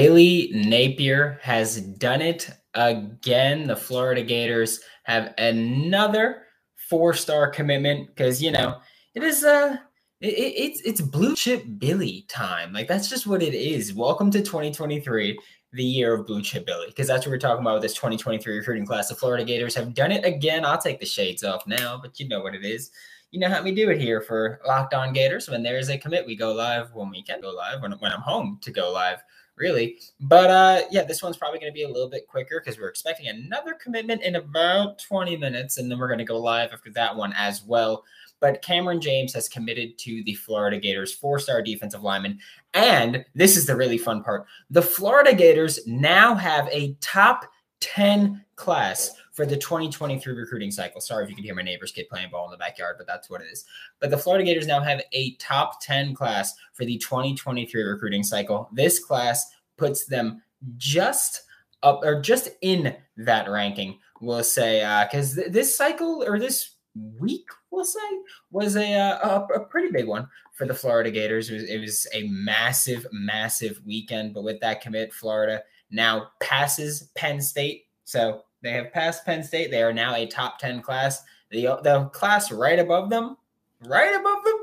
Billy Napier has done it again. The Florida Gators have another four-star commitment because you know it is uh it, it's it's blue chip Billy time. Like that's just what it is. Welcome to 2023, the year of blue chip Billy, because that's what we're talking about with this 2023 recruiting class. The Florida Gators have done it again. I'll take the shades off now, but you know what it is. You know how we do it here for Locked On Gators. When there is a commit, we go live when we can go live. When when I'm home to go live really. But uh, yeah, this one's probably going to be a little bit quicker because we're expecting another commitment in about 20 minutes, and then we're going to go live after that one as well. But Kamran James has committed to the Florida Gators, four star defensive lineman. And this is the really fun part the Florida Gators now have a top 10 class for the 2023 recruiting cycle. Sorry if you can hear my neighbor's kid playing ball in the backyard, but that's what it is. But the Florida Gators now have a top 10 class for the 2023 recruiting cycle. This class puts them just up or just in that ranking, we'll say, because uh, th- this cycle or this week, we'll say, was a, uh, a, pretty big one for the Florida Gators. It was, it was a massive, massive weekend. But with that commit, Florida now passes Penn State. So they have passed Penn State. They are now a top 10 class. The, the class right above them, right above them,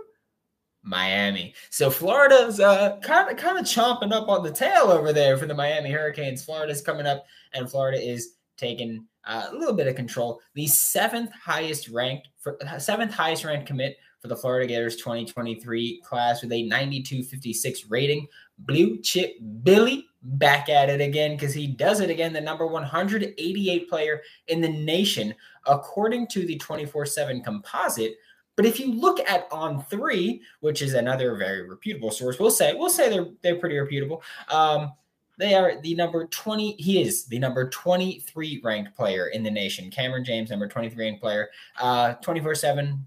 Miami. So Florida's uh, kind of kind of chomping up on the tail over there for the Miami Hurricanes. Florida's coming up, and Florida is taking a little bit of control. The seventh highest ranked, for, seventh highest ranked commit for the Florida Gators 2023 class with a 92.56 rating. Blue Chip Billy back at it again because he does it again. The number 188 player in the nation, according to the 24 7 composite. But if you look at On Three, which is another very reputable source, we'll say we'll say they're they're pretty reputable. Um, they are the number 20. He is the number 23 ranked player in the nation. Kamran James, number 23 ranked player. Uh, 24 7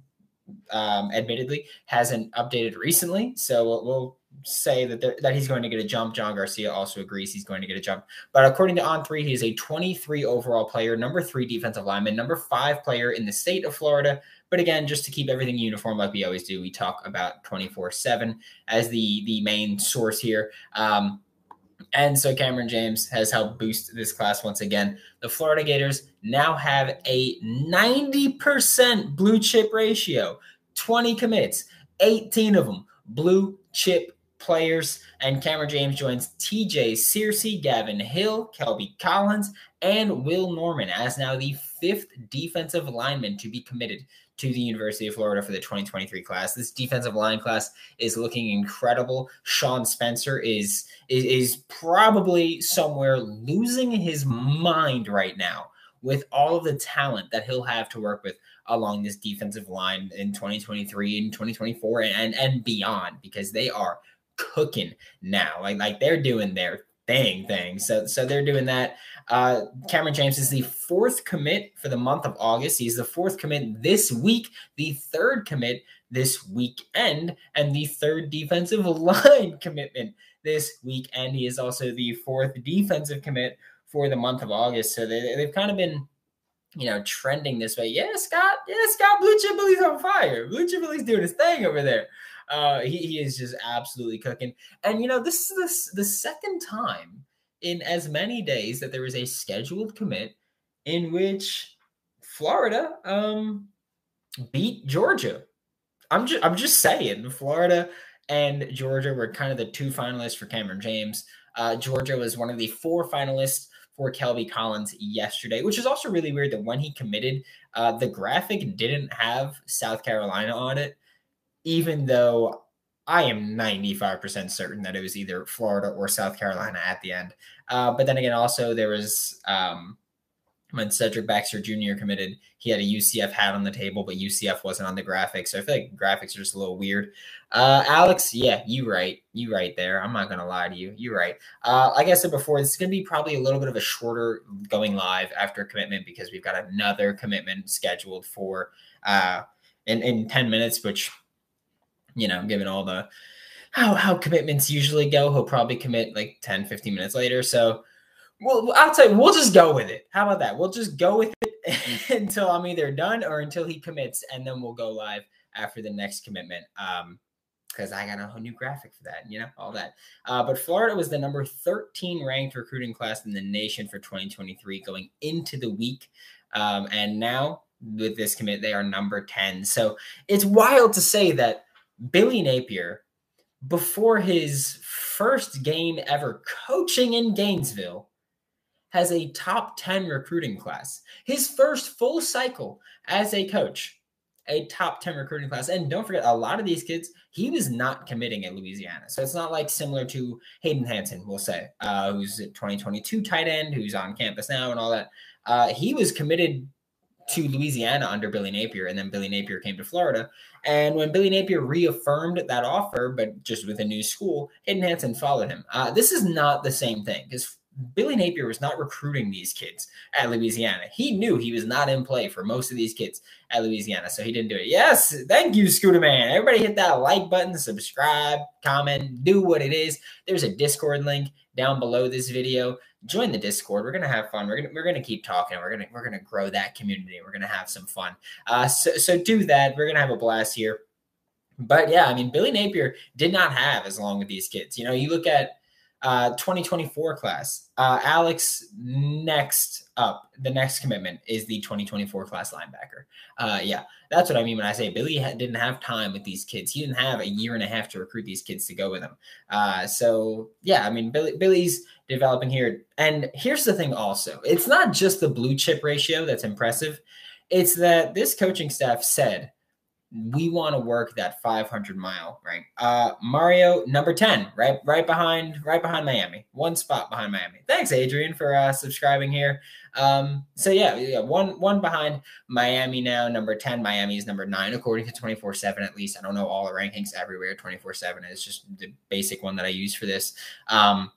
um, admittedly hasn't updated recently. So we'll, we'll say that that he's going to get a jump. John Garcia also agrees he's going to get a jump. But according to On Three, he is a 23 overall player, number three defensive lineman, number five player in the state of Florida. But again, just to keep everything uniform, like we always do, we talk about 24 seven as the the main source here. Um, and so Kamran James has helped boost this class once again. The Florida Gators now have a 90% blue chip ratio, 20 commits, 18 of them blue chip players. And Kamran James joins TJ Searcy, Gavin Hill, Kelby Collins, and Will Norman as now the fifth defensive lineman to be committed to the University of Florida for the 2023 class. This defensive line class is looking incredible. Sean Spencer is is, is probably somewhere losing his mind right now with all of the talent that he'll have to work with along this defensive line in 2023 and 2024 and and beyond because they are cooking now. Like like they're doing their thing thing. So so they're doing that. Uh, Kamran James is the fourth commit for the month of August. He's the fourth commit this week, the third commit this weekend, and the third defensive line commitment this weekend. He is also the fourth defensive commit for the month of August. So they, they've kind of been you know, trending this way. Yeah, Scott. Yeah, Scott Blue Chip Billy's on fire. Blue Chip Billy's doing his thing over there. Uh, he, he is just absolutely cooking. And you know, this is the, second time in as many days that there was a scheduled commit in which Florida um beat Georgia. I'm just I'm just saying Florida and Georgia were kind of the two finalists for Kamran James. Uh, Georgia was one of the four finalists for Kelby Collins yesterday, which is also really weird that when he committed, uh, the graphic didn't have South Carolina on it, even though I am 95% certain that it was either Florida or South Carolina at the end. Uh, but then again, also there was um, when Cedric Baxter Jr. committed, he had a UCF hat on the table, but UCF wasn't on the graphics. So I feel like graphics are just a little weird. Uh, Alex, yeah, you right. You right there. I'm not gonna lie to you. You're right. Uh, like I said before, this is gonna be probably a little bit of a shorter going live after commitment because we've got another commitment scheduled for uh in, in 10 minutes, which you know, given all the how how commitments usually go, he'll probably commit like 10, 15 minutes later. So well, I'll tell you, we'll just go with it. How about that? We'll just go with it until I'm either done or until he commits, and then we'll go live after the next commitment. Um, because I got a new graphic for that, you know, all that. Uh, but Florida was the number 13 ranked recruiting class in the nation for 2023 going into the week. Um, and now with this commit, they are number 10. So it's wild to say that Billy Napier, before his first game ever coaching in Gainesville, has a top 10 recruiting class. His first full cycle as a coach a top 10 recruiting class. And don't forget, a lot of these kids, he was not committing at Louisiana. So it's not like similar to Hayden Hansen, we'll say, uh, who's a 2022 tight end, who's on campus now and all that. Uh, he was committed to Louisiana under Billy Napier, and then Billy Napier came to Florida. And when Billy Napier reaffirmed that offer, but just with a new school, Hayden Hansen followed him. Uh, this is not the same thing because Billy Napier was not recruiting these kids at Louisiana. He knew he was not in play for most of these kids at Louisiana, so he didn't do it. Yes, thank you, Scooter Man. Everybody hit that like button, subscribe, comment, do what it is. There's a Discord link down below this video. Join the Discord. We're gonna have fun. We're gonna we're gonna keep talking. We're gonna we're gonna grow that community. We're gonna have some fun. Uh, so so do that. We're gonna have a blast here. But yeah, I mean, Billy Napier did not have as long with these kids. You know, you look at uh, 2024 class. Uh, Alex, next up, the next commitment is the 2024 class linebacker. Uh, yeah, that's what I mean when I say Billy ha- didn't have time with these kids. He didn't have a year and a half to recruit these kids to go with him. Uh, so yeah, I mean Billy, Billy's developing here. And here's the thing, also, it's not just the blue chip ratio that's impressive. It's that this coaching staff said we want to work that 500 mile rank. Uh, Mario number 10, right, right behind, right behind Miami, one spot behind Miami. Thanks, Adrian, for uh, subscribing here. Um, so yeah, yeah, one one behind Miami now, number 10. Miami is number nine, according to 24 7 at least. I don't know all the rankings everywhere. 24 7 is just the basic one that I use for this. Um,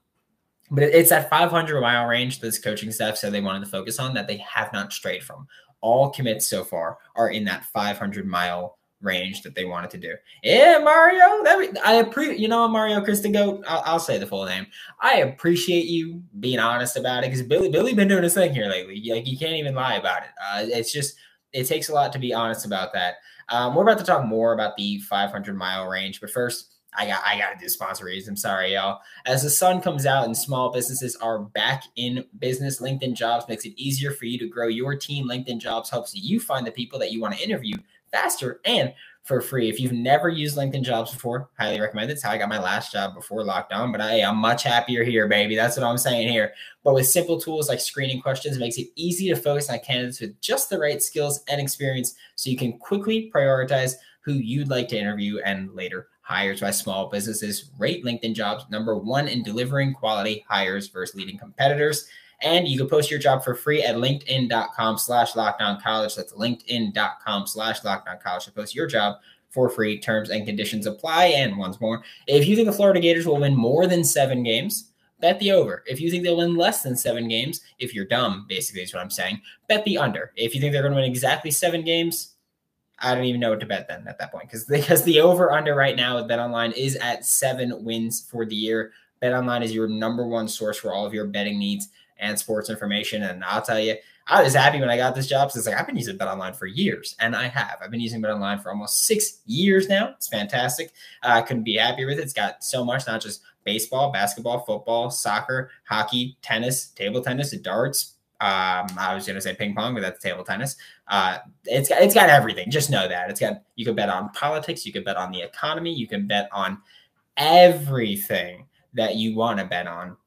but it's that 500 mile range this coaching staff said they wanted to focus on that they have not strayed from. All commits so far are in that 500 mile range that they wanted to do. Yeah, Mario. That I appreciate. You know, Mario Cristobal. I'll, I'll say the full name. I appreciate you being honest about it because Billy Billy been doing his thing here lately. Like you can't even lie about it. Uh, it's just it takes a lot to be honest about that. Um, we're about to talk more about the 500 mile range, but first. I got I gotta do sponsor reads. I'm sorry, y'all. As the sun comes out and small businesses are back in business, LinkedIn Jobs makes it easier for you to grow your team. LinkedIn Jobs helps you find the people that you want to interview faster and for free. If you've never used LinkedIn Jobs before, highly recommend it. It's how I got my last job before lockdown. But I, I'm much happier here, baby. That's what I'm saying here. But with simple tools like screening questions, it makes it easy to focus on candidates with just the right skills and experience so you can quickly prioritize who you'd like to interview and later hires by small businesses. Rate LinkedIn Jobs number one in delivering quality hires versus leading competitors. And you can post your job for free at linkedin.com slash lockdown college. That's linkedin.com slash lockdown college to post your job for free. Terms and conditions apply. And once more, if you think the Florida Gators will win more than seven games, bet the over. If you think they'll win less than seven games, if you're dumb, basically is what I'm saying, bet the under. If you think they're going to win exactly seven games, I don't even know what to bet then at that point because because the over under right now with Bet Online is at seven wins for the year. Bet Online is your number one source for all of your betting needs and sports information. And I'll tell you, I was happy when I got this job. So it's like I've been using Bet Online for years, and I have. I've been using Bet Online for almost six years now. It's fantastic. Uh, I couldn't be happier with it. It's got so much, not just baseball, basketball, football, soccer, hockey, tennis, table tennis, darts. Um, I was going to say ping pong, but that's table tennis. Uh, it's got it's got everything. Just know that it's got. You can bet on politics. You can bet on the economy. You can bet on everything that you want to bet on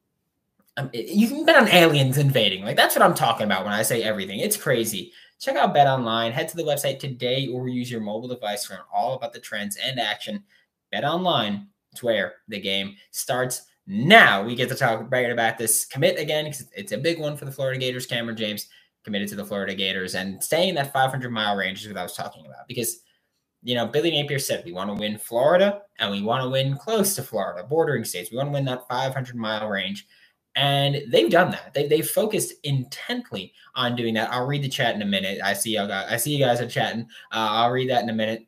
um, you can bet on aliens invading. Like that's what I'm talking about when I say everything. It's crazy. Check out Bet Online. Head to the website today or use your mobile device learn all about the trends and action. Bet Online. It's where the game starts now. We get to talk about this commit again because it's a big one for the Florida Gators. Kamran James committed to the Florida Gators and staying in that 500 mile range is what I was talking about because you know, Billy Napier said we want to win Florida and we want to win close to Florida, bordering states. We want to win that 500 mile range. And they've done that. They they focused intently on doing that. I'll read the chat in a minute. I see y'all got, I see you guys are chatting. Uh, I'll read that in a minute.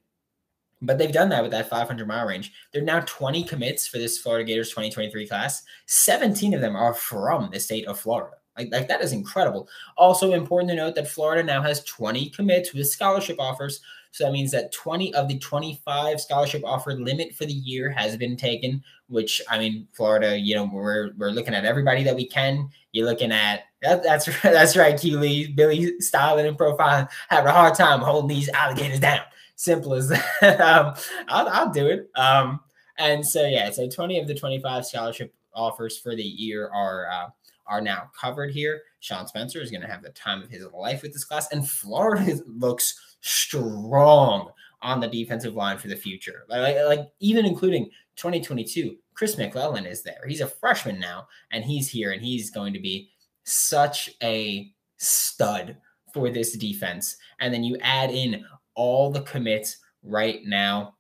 But they've done that with that 500 mile range. There are now 20 commits for this Florida Gators 2023 class. 17 of them are from the state of Florida. Like, like that is incredible. Also important to note that Florida now has 20 commits with scholarship offers So that means that 20 of the 25 scholarship offer limit for the year has been taken, which I mean, Florida, you know, we're we're looking at everybody that we can. You're looking at that, that's that's right, Lee, Billy styling and profiling, having a hard time holding these alligators down. Simple as that. um, I'll, I'll do it. Um, and so yeah, so 20 of the 25 scholarship offers for the year are uh, are now covered here. Sean Spencer is going to have the time of his life with this class, and Florida looks strong on the defensive line for the future. Like, like even including 2022, Chris McClellan is there. He's a freshman now, and he's here, and he's going to be such a stud for this defense. And then you add in all the commits right now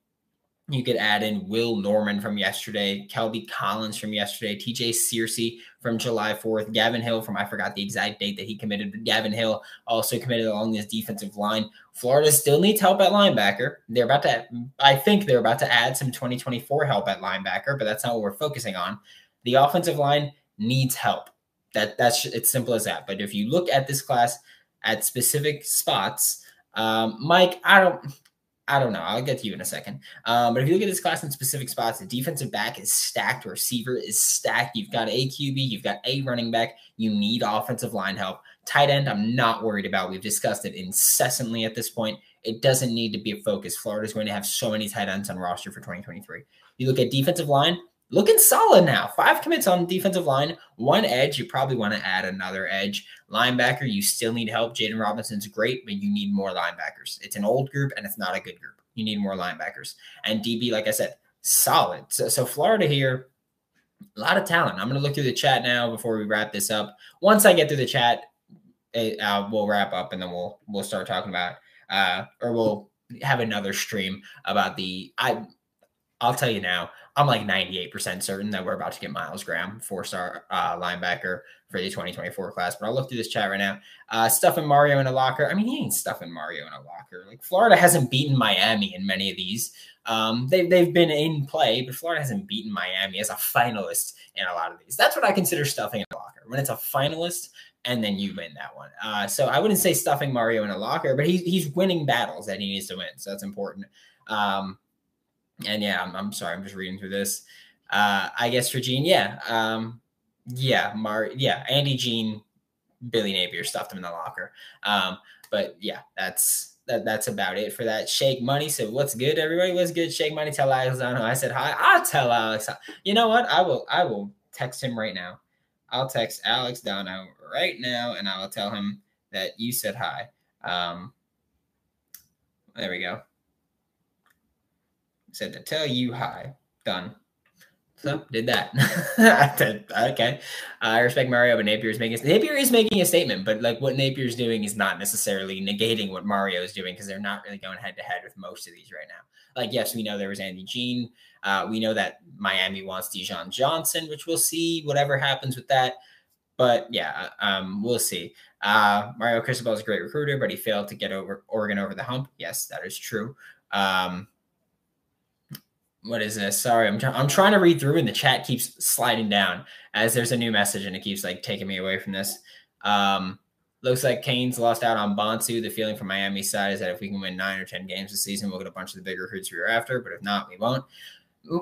you could add in Will Norman from yesterday, Kelby Collins from yesterday, TJ Searcy from July 4th, Gavin Hill from I forgot the exact date that he committed, but Gavin Hill also committed along this defensive line. Florida still needs help at linebacker. They're about to, I think they're about to add some 2024 help at linebacker, but that's not what we're focusing on. The offensive line needs help. That that's it's simple as that. But if you look at this class at specific spots, um, Mike, I don't I don't know. I'll get to you in a second. Um, but if you look at this class in specific spots, the defensive back is stacked, receiver is stacked. You've got a QB, you've got a running back. You need offensive line help. Tight end, I'm not worried about. We've discussed it incessantly at this point. It doesn't need to be a focus. Florida's going to have so many tight ends on roster for 2023. You look at defensive line, looking solid now. Five commits on defensive line, one edge. You probably want to add another edge. Linebacker, you still need help. Jaden Robinson's great, but you need more linebackers. It's an old group and it's not a good group. You need more linebackers. And DB, like I said, solid. So, so Florida here, a lot of talent. I'm going to look through the chat now before we wrap this up. Once I get through the chat, it, uh, we'll wrap up and then we'll we'll start talking about uh, or we'll have another stream about the I I'll tell you now, I'm like 98% certain that we're about to get Myles Graham, four star uh, linebacker for the 2024 class. But I'll look through this chat right now. Uh, stuffing Mario in a locker. I mean, he ain't stuffing Mario in a locker. Like Florida hasn't beaten Miami in many of these. Um, they, they've been in play, but Florida hasn't beaten Miami as a finalist in a lot of these. That's what I consider stuffing in a locker. When it's a finalist and then you win that one. Uh, so I wouldn't say stuffing Mario in a locker, but he's, he's winning battles that he needs to win. So that's important. Um, and yeah, I'm, I'm sorry, I'm just reading through this. Uh, I guess for Gene, yeah, um, yeah, Mar, yeah, Andy Jean, Billy Napier stuffed him in the locker. Um, but yeah, that's that, that's about it for that. Shake Money So "What's good, everybody? What's good?" Shake Money. Tell Alex I said hi. I'll tell Alex. You know what? I will. I will text him right now. I'll text Alex Dono right now, and I will tell him that you said hi. Um, there we go said to tell you hi. Done. So did that. okay. I respect Mario, but Napier is making Napier is making a statement, but like what Napier is doing is not necessarily negating what Mario is doing because they're not really going head to head with most of these right now. Like, yes, we know there was Andy Jean. Uh, we know that Miami wants Dijon Johnson, which we'll see whatever happens with that. But yeah, um, we'll see. Uh, Mario Cristobal is a great recruiter, but he failed to get over Oregon over the hump. Yes, that is true. Um, what is this? Sorry, I'm trying. I'm trying to read through, and the chat keeps sliding down as there's a new message, and it keeps like taking me away from this. Um, looks like Canes lost out on Bonsu. The feeling from Miami side is that if we can win nine or ten games this season, we'll get a bunch of the bigger recruits we are after. But if not, we won't.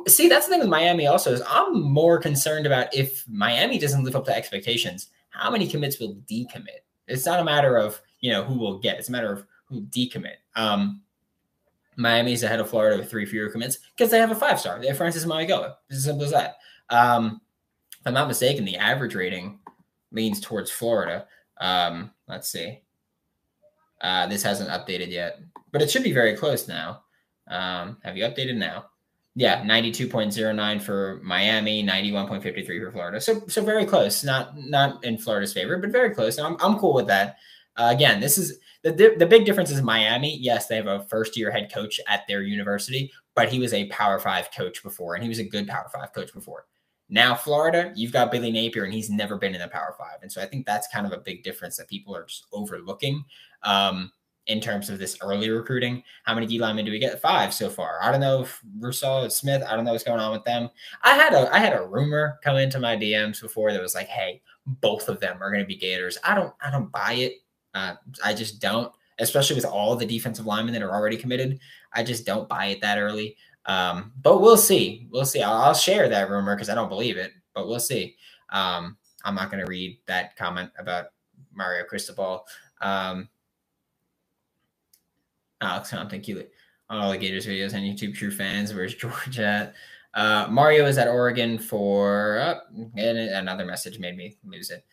See, that's the thing with Miami. Also, is I'm more concerned about if Miami doesn't live up to expectations, how many commits will decommit? It's not a matter of you know who will get. It's a matter of who decommit. Um, Miami's ahead of Florida with three fewer commits because they have a five star. They have Francis Mauigoa. It's as simple as that. Um, if I'm not mistaken, the average rating leans towards Florida. Um, let's see. Uh, this hasn't updated yet, but it should be very close now. Um, have you updated now? Yeah, 92.09 for Miami, 91.53 for Florida. So so very close. Not not in Florida's favor, but very close. I'm I'm cool with that. Uh, again, this is the, the big difference is Miami. Yes, they have a first year head coach at their university, but he was a Power Five coach before, and he was a good Power Five coach before. Now, Florida, you've got Billy Napier, and he's never been in the Power Five. And so I think that's kind of a big difference that people are just overlooking um, in terms of this early recruiting. How many D linemen do we get? Five so far. I don't know if Russell Smith, I don't know what's going on with them. I had a I had a rumor come into my DMs before that was like, hey, both of them are going to be Gators. I don't I don't buy it. Uh, I just don't. especially with all the defensive linemen that are already committed. I just don't buy it that early. Um, but we'll see. We'll see. I'll, I'll share that rumor because I don't believe it, but we'll see. Um, I'm not going to read that comment about Mario Cristobal. Um, Alex, think you all the Gators videos on YouTube. True fans, where's George at? Uh, Mario is at Oregon for uh, and another message made me lose it.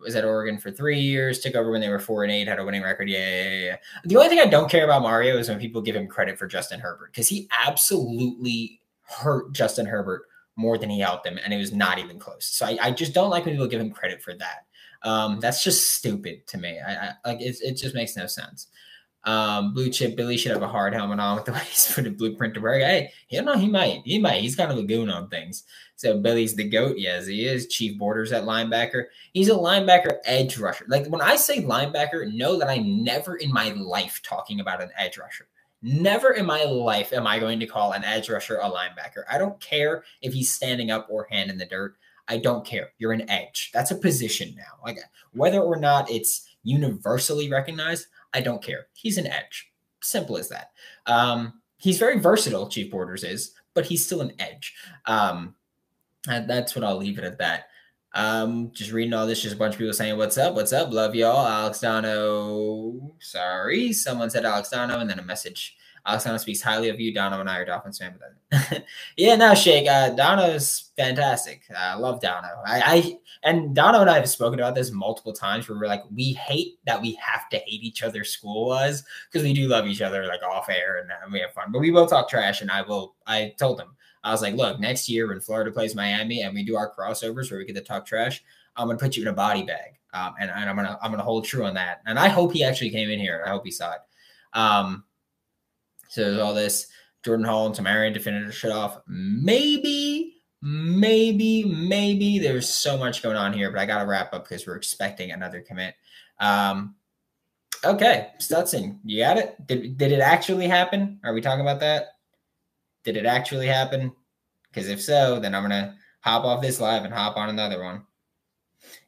Was at Oregon for three years, took over when they were four and eight, had a winning record. Yeah, yeah, yeah. The only thing I don't care about Mario is when people give him credit for Justin Herbert because he absolutely hurt Justin Herbert more than he helped him, and it was not even close. So I, I just don't like when people give him credit for that. Um, that's just stupid to me. I, I like it. It just makes no sense. Um, blue chip Billy should have a hard helmet on with the way he's put a blueprint to work. Hey, you know, he might, he might. He's kind of a goon on things. So Billy's the goat. Yes, he is. Chief Borders at linebacker. He's a linebacker edge rusher. Like when I say linebacker, know that I'm never in my life talking about an edge rusher. Never in my life am I going to call an edge rusher a linebacker. I don't care if he's standing up or hand in the dirt. I don't care. You're an edge. That's a position now. Like whether or not it's universally recognized, I don't care. He's an edge. Simple as that. Um, he's very versatile, Chief Borders is, but he's still an edge. Um, that's what I'll leave it at that. Um, just reading all this, just a bunch of people saying, What's up? What's up? Love y'all. Alex Dono. Sorry. Someone said Alex Dono, and then a message Alexander speaks highly of you. Dono and I are Dolphins fan. But yeah, no, Shake. Uh, Dono's fantastic. I love Dono. I, I and Dono and I have spoken about this multiple times. Where we're like, we hate that we have to hate each other school was because we do love each other like off air and, and we have fun. But we will talk trash. And I will. I told him I was like, look, next year when Florida plays Miami and we do our crossovers where we get to talk trash, I'm gonna put you in a body bag. Um, and, and I'm gonna I'm gonna hold true on that. And I hope he actually came in here. I hope he saw it. Um, so there's all this Jordan Hall and Tamarian finish shit off. Maybe, maybe, maybe there's so much going on here, but I got to wrap up because we're expecting another commit. Um, okay, Stutson, you got it? Did, did it actually happen? Are we talking about that? Did it actually happen? Because if so, then I'm to hop off this live and hop on another one.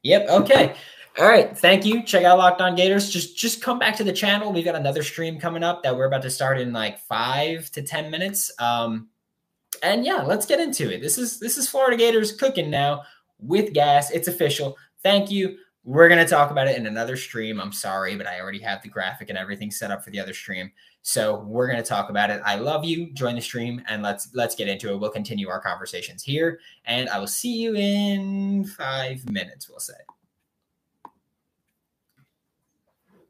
Yep. Okay. All right, thank you. Check out Locked On Gators. Just just come back to the channel. We've got another stream coming up that we're about to start in like five to ten minutes. Um, and yeah, let's get into it. This is this is Florida Gators cooking now with gas. It's official. Thank you. We're gonna talk about it in another stream. I'm sorry, but I already have the graphic and everything set up for the other stream. So we're gonna talk about it. I love you. Join the stream and let's let's get into it. We'll continue our conversations here, and I will see you in five minutes. We'll say.